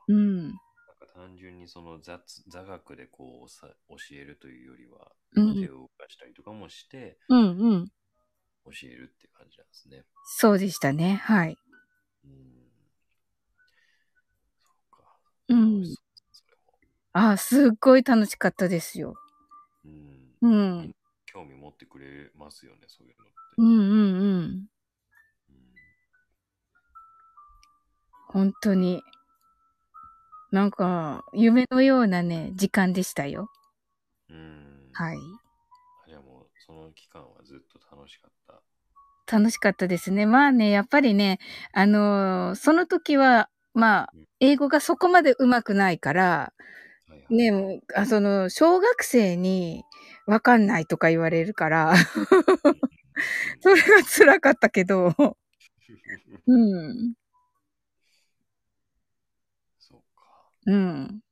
Speaker 1: うん。
Speaker 2: なんか単純にその座座学でこうさ教えるというよりは、
Speaker 1: うん
Speaker 2: 手を動かしたりとかもして
Speaker 1: うんうん。
Speaker 2: 教えるっていう感じなんですね。
Speaker 1: そうでしたね。はい。
Speaker 2: うん。そ。
Speaker 1: う
Speaker 2: うですそれも。
Speaker 1: あ、すっごい楽しかったですよ。
Speaker 2: うん。
Speaker 1: うん。
Speaker 2: 興味持ってくれますよね、そういうのって。
Speaker 1: うんうんうん。
Speaker 2: うん
Speaker 1: 本当に。なんか、夢のようなね、時間でしたよ。
Speaker 2: うん。
Speaker 1: はい。
Speaker 2: あじゃあもう、その期間はずっと楽しかった。
Speaker 1: 楽しかったですね。まあね、やっぱりね、あのーその時は、まあ
Speaker 2: うん、
Speaker 1: 英語がそこまで上手くないから、ね、もうあその、小学生にわかんないとか言われるから、それが辛かったけど、うん、
Speaker 2: そうか。
Speaker 1: うん、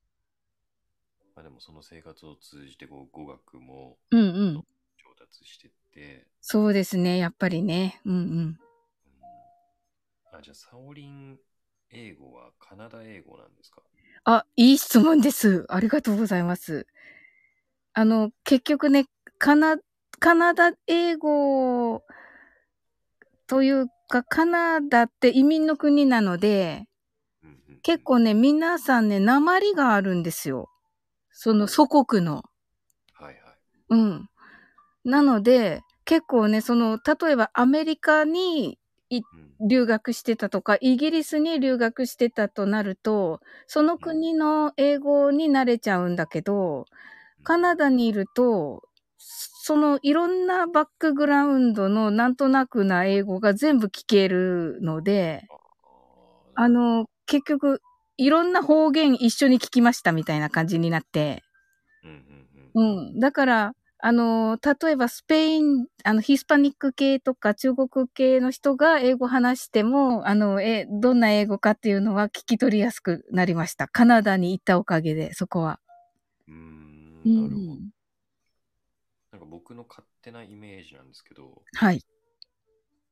Speaker 2: まあでもその生活を通じてこう語学も
Speaker 1: うん、うん。
Speaker 2: 上達してって、
Speaker 1: そうですね、やっぱりね。うん、うん。
Speaker 2: うんあ、じゃあサオリン英語はカナダ英語なんですか？
Speaker 1: あ、いい質問です。ありがとうございます。あの、結局ね、カナ、カナダ英語というか、カナダって移民の国なので、結構ね、皆さんね、鉛があるんですよ。その祖国の。
Speaker 2: はいはい。
Speaker 1: うん。なので、結構ね、その、例えばアメリカに
Speaker 2: うん
Speaker 1: 留学してたとか、イギリスに留学してたとなると、その国の英語に慣れちゃうんだけど、カナダにいると、そのいろんなバックグラウンドのなんとなくな英語が全部聞けるので、あの、結局、いろんな方言一緒に聞きましたみたいな感じになって。
Speaker 2: うん。
Speaker 1: だから、あの、例えばスペイン、あの、ヒスパニック系とか中国系の人が英語話しても、あの、え、どんな英語かっていうのは聞き取りやすくなりました？カナダに行ったおかげで、そこは。
Speaker 2: うーん、
Speaker 1: う
Speaker 2: なるほど。
Speaker 1: ん。
Speaker 2: なんか僕の勝手なイメージなんですけど、
Speaker 1: はい。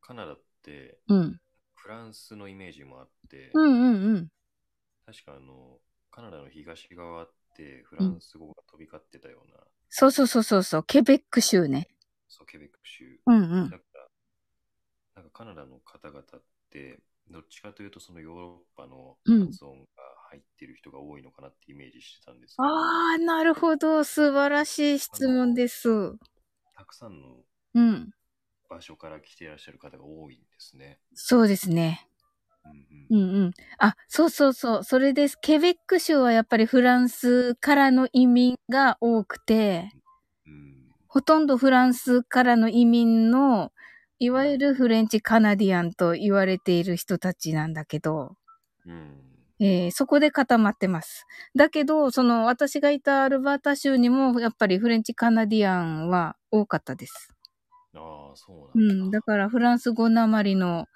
Speaker 2: カナダって
Speaker 1: うん。
Speaker 2: フランスのイメージもあって、
Speaker 1: うんうんうん。
Speaker 2: 確かあの、カナダの東側ってフランス語が飛び交ってたような、
Speaker 1: そうそうそうそうそう、ケベック州ね。
Speaker 2: そう、ケベック州。
Speaker 1: うんうん。
Speaker 2: だから、なんかカナダの方々って、どっちかというとそのヨーロッパの
Speaker 1: うん
Speaker 2: 発音が入ってる人が多いのかなってイメージしてたんですけど、
Speaker 1: ああ、なるほど。素晴らしい質問です。
Speaker 2: たくさんの
Speaker 1: うん。
Speaker 2: 場所から来ていらっしゃる方が多いんですね。
Speaker 1: そうですね。
Speaker 2: うんうん。
Speaker 1: あ、そうそうそう。それです。ケベック州はやっぱりフランスからの移民が多くて、
Speaker 2: うん
Speaker 1: ほとんどフランスからの移民の、いわゆるフレンチカナディアンと言われている人たちなんだけど、
Speaker 2: うん
Speaker 1: えーそこで固まってます。だけど、その私がいたアルバータ州にもやっぱりフレンチカナディアンは多かったです。
Speaker 2: ああ、そう
Speaker 1: う
Speaker 2: なんだ。
Speaker 1: ん。だからフランス語なまりの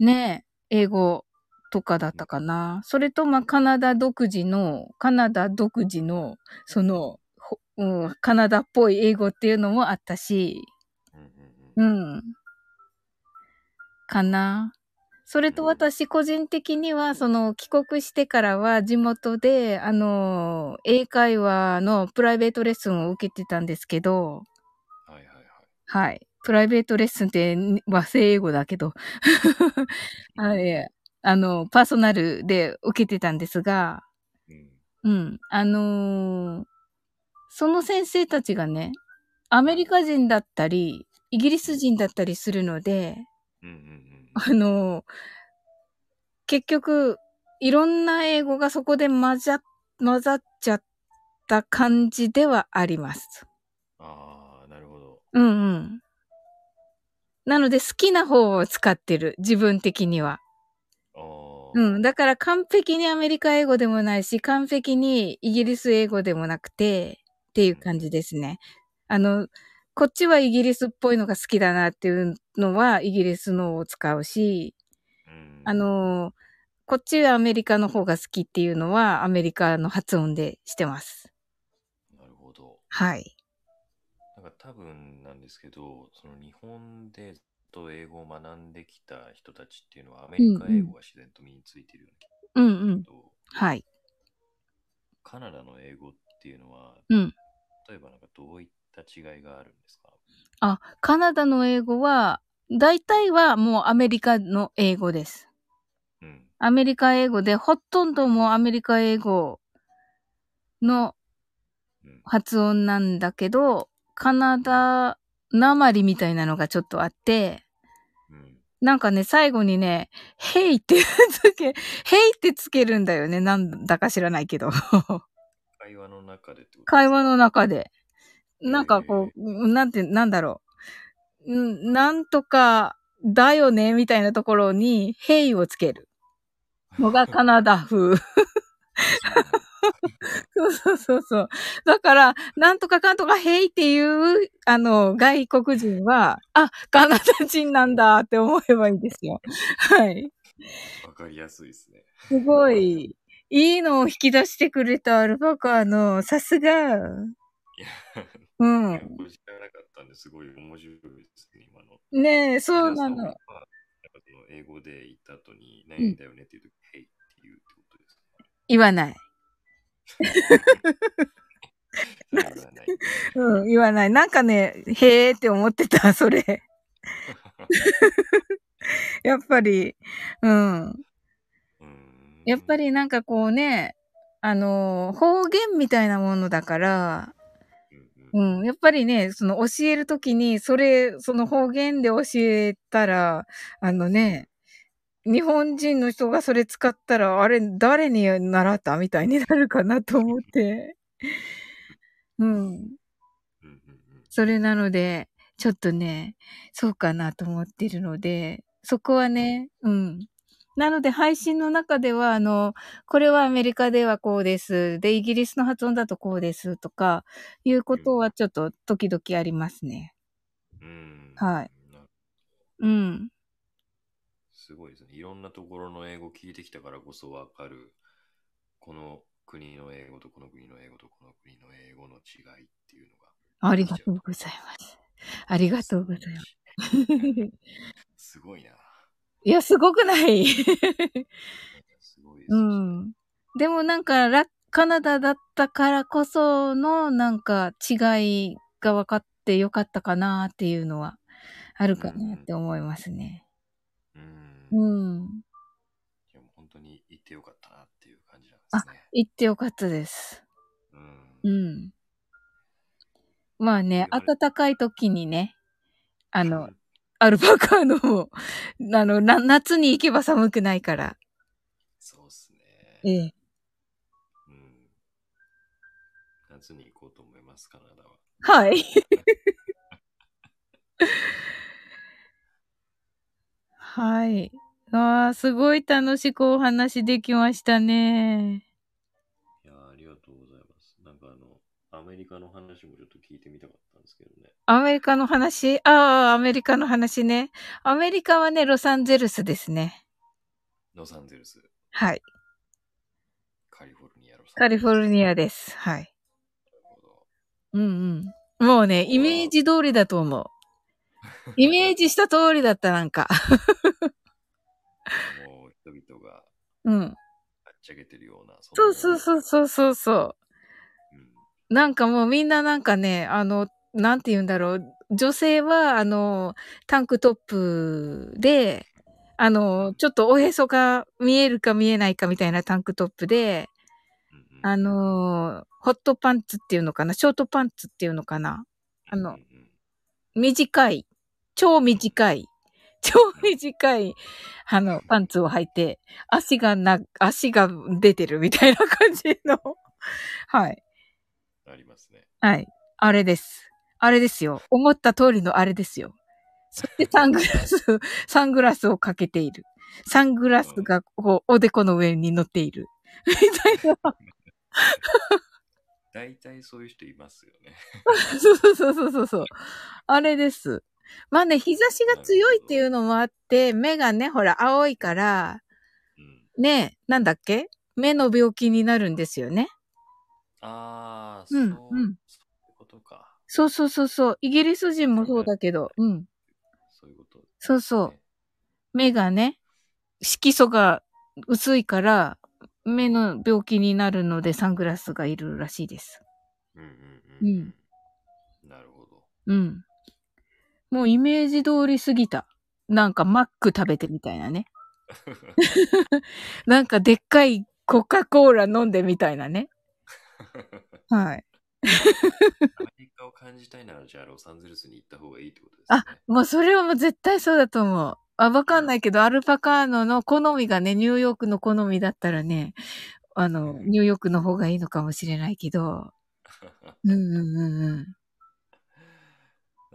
Speaker 1: ね、英語とかだったかな。それと、まあ、カナダ独自の、カナダ独自の、その、ほうん、カナダっぽい英語っていうのもあったし、
Speaker 2: うん。
Speaker 1: かな。それと私個人的には、その帰国してからは地元で、あの、英会話のプライベートレッスンを受けてたんですけど、
Speaker 2: はいはいはい。
Speaker 1: はい。プライベートレッスンって和製英語だけど、あれ、あの、パーソナルで受けてたんですが、
Speaker 2: うん
Speaker 1: うん。あのーその先生たちがね、アメリカ人だったり、イギリス人だったりするので、あのー結局、いろんな英語がそこで混ざ、混ざっちゃった感じではあります。
Speaker 2: ああ、なるほど。
Speaker 1: うんうん。なので好きな方を使ってる、自分的には。うん。だから完璧にアメリカ英語でもないし、完璧にイギリス英語でもなくて、っていう感じですね。あの、こっちはイギリスっぽいのが好きだなっていうのはイギリスのを使うし、
Speaker 2: うん
Speaker 1: あ、の、こっちはアメリカの方が好きっていうのはアメリカの発音でしてます。
Speaker 2: なるほど。
Speaker 1: はい。
Speaker 2: なんか多分なんですけど、その日本でずっと英語を学んできた人たちっていうのはアメリカ英語が自然と身についてるよう
Speaker 1: うんうん
Speaker 2: な気がするけ。ど、
Speaker 1: はい。
Speaker 2: カナダの英語っていうのは、
Speaker 1: うん。
Speaker 2: 例えばなんかどういった違いがあるんですか？
Speaker 1: あ、カナダの英語は、大体はもうアメリカの英語です。
Speaker 2: うん。
Speaker 1: アメリカ英語で、ほとんどもうアメリカ英語の
Speaker 2: うん。
Speaker 1: 発音なんだけど、カナダなまりみたいなのがちょっとあって、
Speaker 2: うん。
Speaker 1: なんかね、最後にね、ヘイってつけ、ヘイってつけるんだよね。なんだか知らないけど。
Speaker 2: 会話の中でってこと
Speaker 1: 会話の中で。なんかこう、なんて、なんだろう。んなんとか、だよね、みたいなところに、ヘイをつけるのがカナダ風。そうそうそうそう。だから、なんとかかんとかヘイっていう、あの、外国人は、あ、カナダ人なんだって思えばいいんですよ。はい。
Speaker 2: わかりやすいですね。
Speaker 1: すごい、いいのを引き出してくれたアルパカの、さすが。
Speaker 2: いや、
Speaker 1: うん。
Speaker 2: これ知らなかったんですごい面白いですね、今の。
Speaker 1: ねえ、そうなの。
Speaker 2: 英語で言った後に、何だよねっていうとき、ヘイって言うってことですね。
Speaker 1: 言わない。うん、言わない。なんかね、へーって思ってた、それ。やっぱり、うん。やっぱりなんかこうね、あの、方言みたいなものだから、
Speaker 2: うん、
Speaker 1: やっぱりね、その教えるときに、それ、その方言で教えたら、あのね、日本人の人がそれ使ったら、あれ、誰に習ったみたいになるかなと思って。うん。それなので、ちょっとね、そうかなと思ってるので、そこはね、うん。なので配信の中では、あの、これはアメリカではこうです。で、イギリスの発音だとこうですとか、いうことはちょっと時々ありますね。
Speaker 2: うん
Speaker 1: はいうん。
Speaker 2: すごいですね。いろんなところの英語聞いてきたからこそわかる、この国の英語とこの国の英語とこの国の英語の違いっていうのが。
Speaker 1: ありがとうございます。ありがとうございます。
Speaker 2: すごいな。
Speaker 1: いや、すごくない？
Speaker 2: すごいです。
Speaker 1: うん。でもなんか、ラカナダだったからこそのなんか違いが分かってよかったかなっていうのはあるかなって思いますね。
Speaker 2: うん。
Speaker 1: うん。
Speaker 2: いやもう本当に行ってよかったなっていう感じなんですね。
Speaker 1: 行ってよかったです。
Speaker 2: うん。
Speaker 1: うん。まあね、暖かい時にね、あの、アルパカのも、あの、な夏に行けば寒くないから。
Speaker 2: そうっすね。
Speaker 1: ええ。
Speaker 2: うん。夏に行こうと思います、カナダは。
Speaker 1: はい。はい。ああ、すごい楽しくお話できましたね。
Speaker 2: いやーありがとうございます。なんかあの、アメリカの話もちょっと聞いてみたかったんですけどね。
Speaker 1: アメリカの話？ああ、アメリカの話ね。アメリカはね、ロサンゼルスですね。
Speaker 2: ロサンゼルス、
Speaker 1: はい。
Speaker 2: カリフォルニア、ロサンゼルス
Speaker 1: カリフォルニアです。はい。
Speaker 2: なるほど。
Speaker 1: うんうん。もうね、イメージ通りだと思う。イメージした通りだった、なんか。
Speaker 2: もう人々が
Speaker 1: うん。
Speaker 2: はっちゃけてるような。
Speaker 1: そうそうそうそうそうそう。
Speaker 2: うん。
Speaker 1: なんかもうみんななんかね、あの、なんて言うんだろう。女性は、あの、タンクトップで、あの、ちょっとおへそが見えるか見えないかみたいなタンクトップで、あ、の、ホットパンツっていうのかなショートパンツっていうのかなあの短い、超短い、超短い、あの、パンツを履いて、足がな、足が出てるみたいな感じの。はい。
Speaker 2: ありますね。
Speaker 1: はい。あれです。あれですよ。思った通りのあれですよ。そしてサングラス、サングラスをかけている。サングラスがこう、おでこの上に乗っている。みたいな。
Speaker 2: 大体そういう人いますよね。
Speaker 1: そうそうそうそうそう。あれです。まあね、日差しが強いっていうのもあって、目がね、ほら、青いから、
Speaker 2: うん。
Speaker 1: ね、なんだっけ？目の病気になるんですよね。
Speaker 2: ああ、
Speaker 1: うん
Speaker 2: そう、
Speaker 1: うん
Speaker 2: そういうことか。
Speaker 1: そうそうそうそう。イギリス人もそうだけど、うん。
Speaker 2: そういうこと、
Speaker 1: そうそう
Speaker 2: ね。
Speaker 1: 目がね、色素が薄いから、目の病気になるのでサングラスがいるらしいです。
Speaker 2: うんうんうん。なるほど。
Speaker 1: うん。もうイメージ通りすぎた。なんかマック食べてみたいなね。なんかでっかいコカ・コーラ飲んでみたいなね。はい。
Speaker 2: アメリカを感じたいなら、じゃあロサンゼルスに行った方がいいってことですね。
Speaker 1: あ、もうそれはもう絶対そうだと思う。あ、わかんないけど、アルパカーノの好みがね、ニューヨークの好みだったらね、あの、ニューヨークの方がいいのかもしれないけど。うんうんうんうん。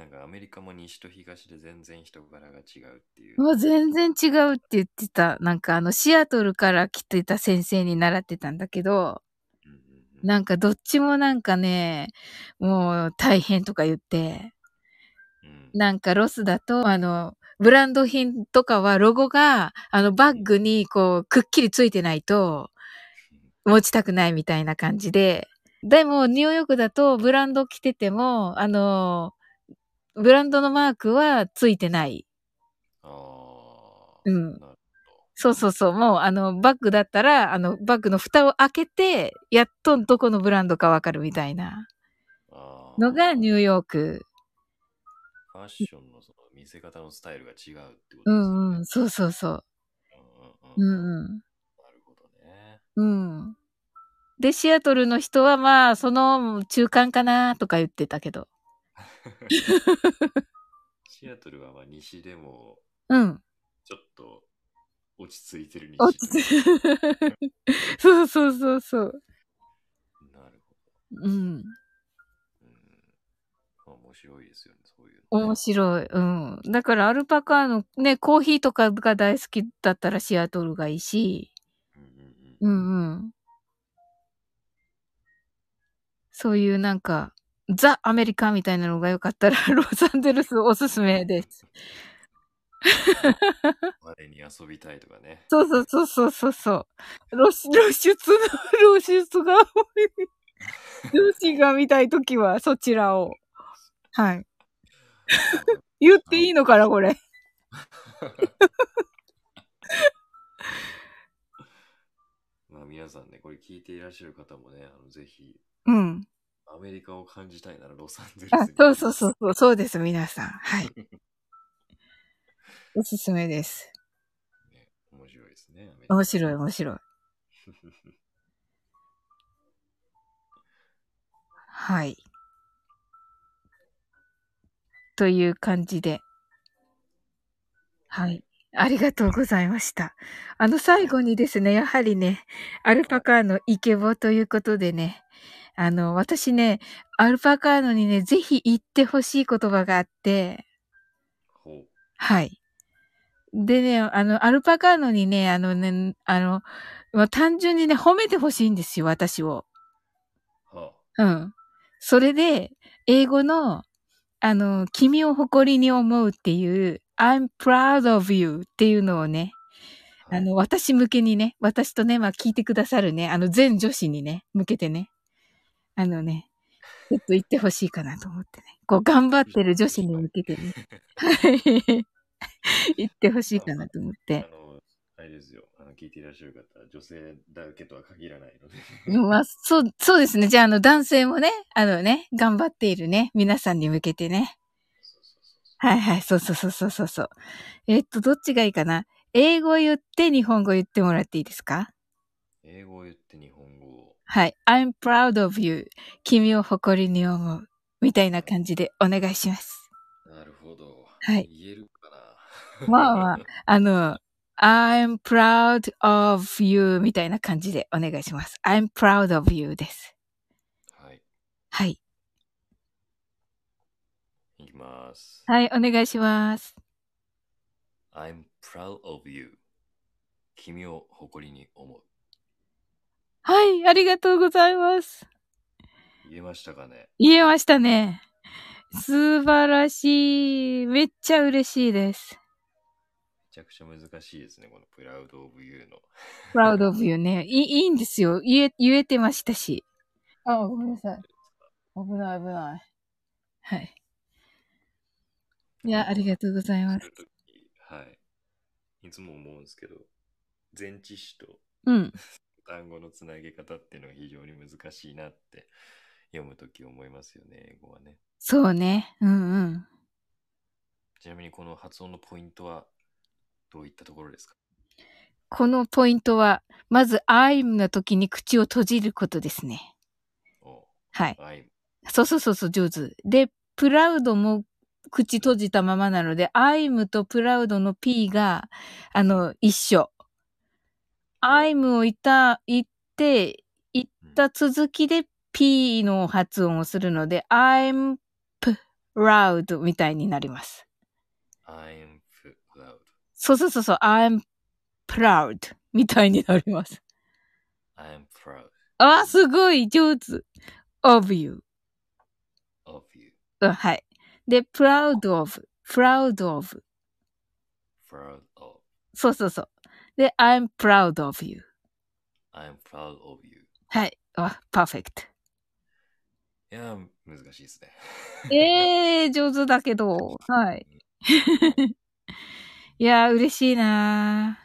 Speaker 2: なんかアメリカも西と東で全然人柄が違うっていう。
Speaker 1: もう全然違うって言ってた。なんかあの、シアトルから来てた先生に習ってたんだけど、
Speaker 2: うんうんうん
Speaker 1: なんかどっちもなんかね、もう大変とか言って、
Speaker 2: うん
Speaker 1: なんかロスだと、あの、ブランド品とかはロゴが、あの、バッグにこう、くっきりついてないと、持ちたくないみたいな感じで。でも、ニューヨークだと、ブランド着てても、あの、ブランドのマークはついてない。
Speaker 2: ああ。
Speaker 1: うんそうそうそう。もう、あの、バッグだったら、あの、バッグの蓋を開けて、やっとどこのブランドかわかるみたいなのがニューヨーク。
Speaker 2: ファッションのその見せ方のスタイルが違うってことです
Speaker 1: う
Speaker 2: ね。
Speaker 1: んうん。そうそうそう。
Speaker 2: うんうんうん
Speaker 1: うんうん。
Speaker 2: なるほど
Speaker 1: うん。で、シアトルの人はまあ、その中間かなとか言ってたけど。
Speaker 2: シアトルはまあ西でも
Speaker 1: うん。
Speaker 2: ちょっと落ち着いてる西
Speaker 1: 落ち着い そうそうそうそう。
Speaker 2: なる
Speaker 1: うん。
Speaker 2: ほど。うん。面白いですよね、そういうのね、
Speaker 1: 面白い。うん。だからアルパカのね、コーヒーとかが大好きだったらシアトルがいいし。
Speaker 2: うんうん
Speaker 1: う
Speaker 2: うん。
Speaker 1: んうん。そういうなんか、ザ・アメリカみたいなのがよかったら、ロサンゼルスおすすめです。
Speaker 2: 我に遊びたいとかね。
Speaker 1: そうそうそうそうそうそう。露出、の、露出が多い。女子が見たいときはそちらを。はい。言っていいのかな、これ。
Speaker 2: まあ皆さんね、これ聞いていらっしゃる方もね、あのぜひ
Speaker 1: うん。
Speaker 2: アメリカを感じたいならロサンゼル
Speaker 1: あ
Speaker 2: スに。
Speaker 1: そうそうそうそう、そうです、皆さん。はい。おすすめです。
Speaker 2: ね。面白いですね。アメリカ
Speaker 1: 面白い、面白い。はい。という感じで。はい。ありがとうございました。あの最後にですね、やはりね、アルパカーノイケボということでね、あの、私ね、アルパカーノにね、ぜひ言ってほしい言葉があって。はい。でね、あの、アルパカーノにね、あのね、あの、まあ単純にね、褒めてほしいんですよ、私を。
Speaker 2: は
Speaker 1: うん。それで、英語の、あの、君を誇りに思うっていう、I'm proud of you っていうのをね、
Speaker 2: あ。
Speaker 1: あの、私向けにね、私とね、まあ聞いてくださるね、あの、全女子にね、向けてね、あのね、ちょっと言ってほしいかなと思ってね。こう、頑張ってる女子に向けてね、はい。言ってほしいかなと思っ
Speaker 2: あ
Speaker 1: て。
Speaker 2: の、あれですよ。あの聞いていらっしゃる方、女性だけとは限らないので。
Speaker 1: まあ、そう、そうですね。じゃあ、あの、男性もね、あのね、頑張っているね、皆さんに向けてね。はいはい、そうそうそうそうそうそう。えっと、どっちがいいかな？英語言って日本語言ってもらっていいですか？
Speaker 2: う英語を言って日本語を。
Speaker 1: はい。I'm proud of you. 君を誇りに思う。みたいな感じでお願いします。
Speaker 2: なるほど。
Speaker 1: はい
Speaker 2: 言えるかな
Speaker 1: まあまあ、あの、I'm proud of you みたいな感じでお願いします。I'm proud of you です。
Speaker 2: はい。
Speaker 1: はい。
Speaker 2: いきます。
Speaker 1: はい、お願いします。
Speaker 2: I'm proud of you. 君を誇りに思う。
Speaker 1: はい、ありがとうございます。
Speaker 2: 言えましたかね？
Speaker 1: 言えましたね。素晴らしい。めっちゃ嬉しいです。
Speaker 2: めちゃくちゃ難しいですね、この proud of you の。
Speaker 1: proud of you ね。いいいいんですよ。言え、言えてましたし。あ、ごめんなさい。危ない危ない。はい。いや、ありがとうございます
Speaker 2: はい。いつも思うんですけど、前置詞と
Speaker 1: うん。
Speaker 2: 単語のつなげ方っていうのが非常に難しいなって読むとき思いますよね、英語はね。
Speaker 1: そうね。うんうん。
Speaker 2: ちなみにこの発音のポイントはどういったところですか？
Speaker 1: このポイントは、まず I'm の時に口を閉じることですね。
Speaker 2: お
Speaker 1: はい。
Speaker 2: I'm
Speaker 1: そうそうそうそう、上手。で、プラウドも口閉じたままなので、I'm とプラウドの P が、あの、一緒。I'm を言った、言って、言った続きで P の発音をするので、I'm proud みたいになります。
Speaker 2: I'm proud.
Speaker 1: そうそうそうそう、I'm proud みたいになります。
Speaker 2: I'm proud
Speaker 1: あ、すごい上手。of you.
Speaker 2: of you.
Speaker 1: うんはい。で、proud of, proud of.
Speaker 2: Proud of.
Speaker 1: そうそうそう。で、I'm proud of you.
Speaker 2: I'm proud of you.
Speaker 1: はい。あ、perfect.
Speaker 2: いやー、難しいですね。
Speaker 1: えー、上手だけど。はい。いやー、嬉しいな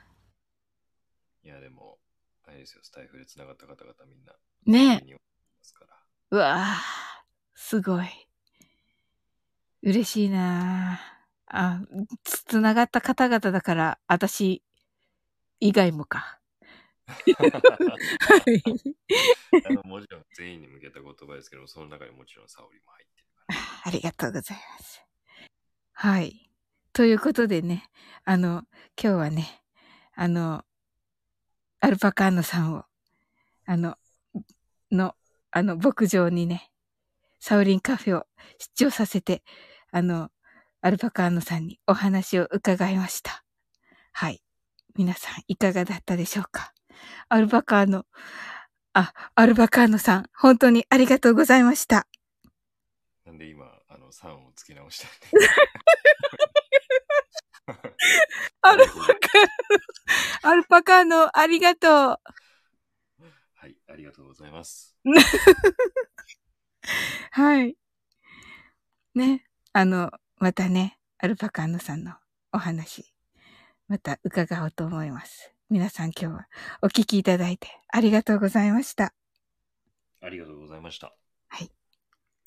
Speaker 1: い
Speaker 2: や、でも、あれですよ、スタイフで繋がった方々みんな。
Speaker 1: ーね
Speaker 2: にますから。
Speaker 1: うわー、すごい。嬉しいなーあ、つ、つながった方々だから、私以外もか。はい。
Speaker 2: あのもちろん全員に向けた言葉ですけど、その中にもちろん沙織も入ってるから。
Speaker 1: ありがとうございます。はい。ということでね、あの、今日はね、あの、アルパカーノさんを、あの、の、あの、牧場にね、サウリンカフェを出張させて、あの、アルパカーノさんにお話を伺いました。はい。皆さん、いかがだったでしょうか？アルパカーノ、あ、アルパカーノさん、本当にありがとうございました。
Speaker 2: なんで今、あの、3を付け直した。
Speaker 1: アルパカーノ、アルパカーノ、ありがとう。
Speaker 2: はい、ありがとうございます。
Speaker 1: はい。ね。あの、またね、アルパカーノさんのお話、また伺おうと思います。皆さん今日はお聞きいただいてありがとうございました。
Speaker 2: ありがとうございました。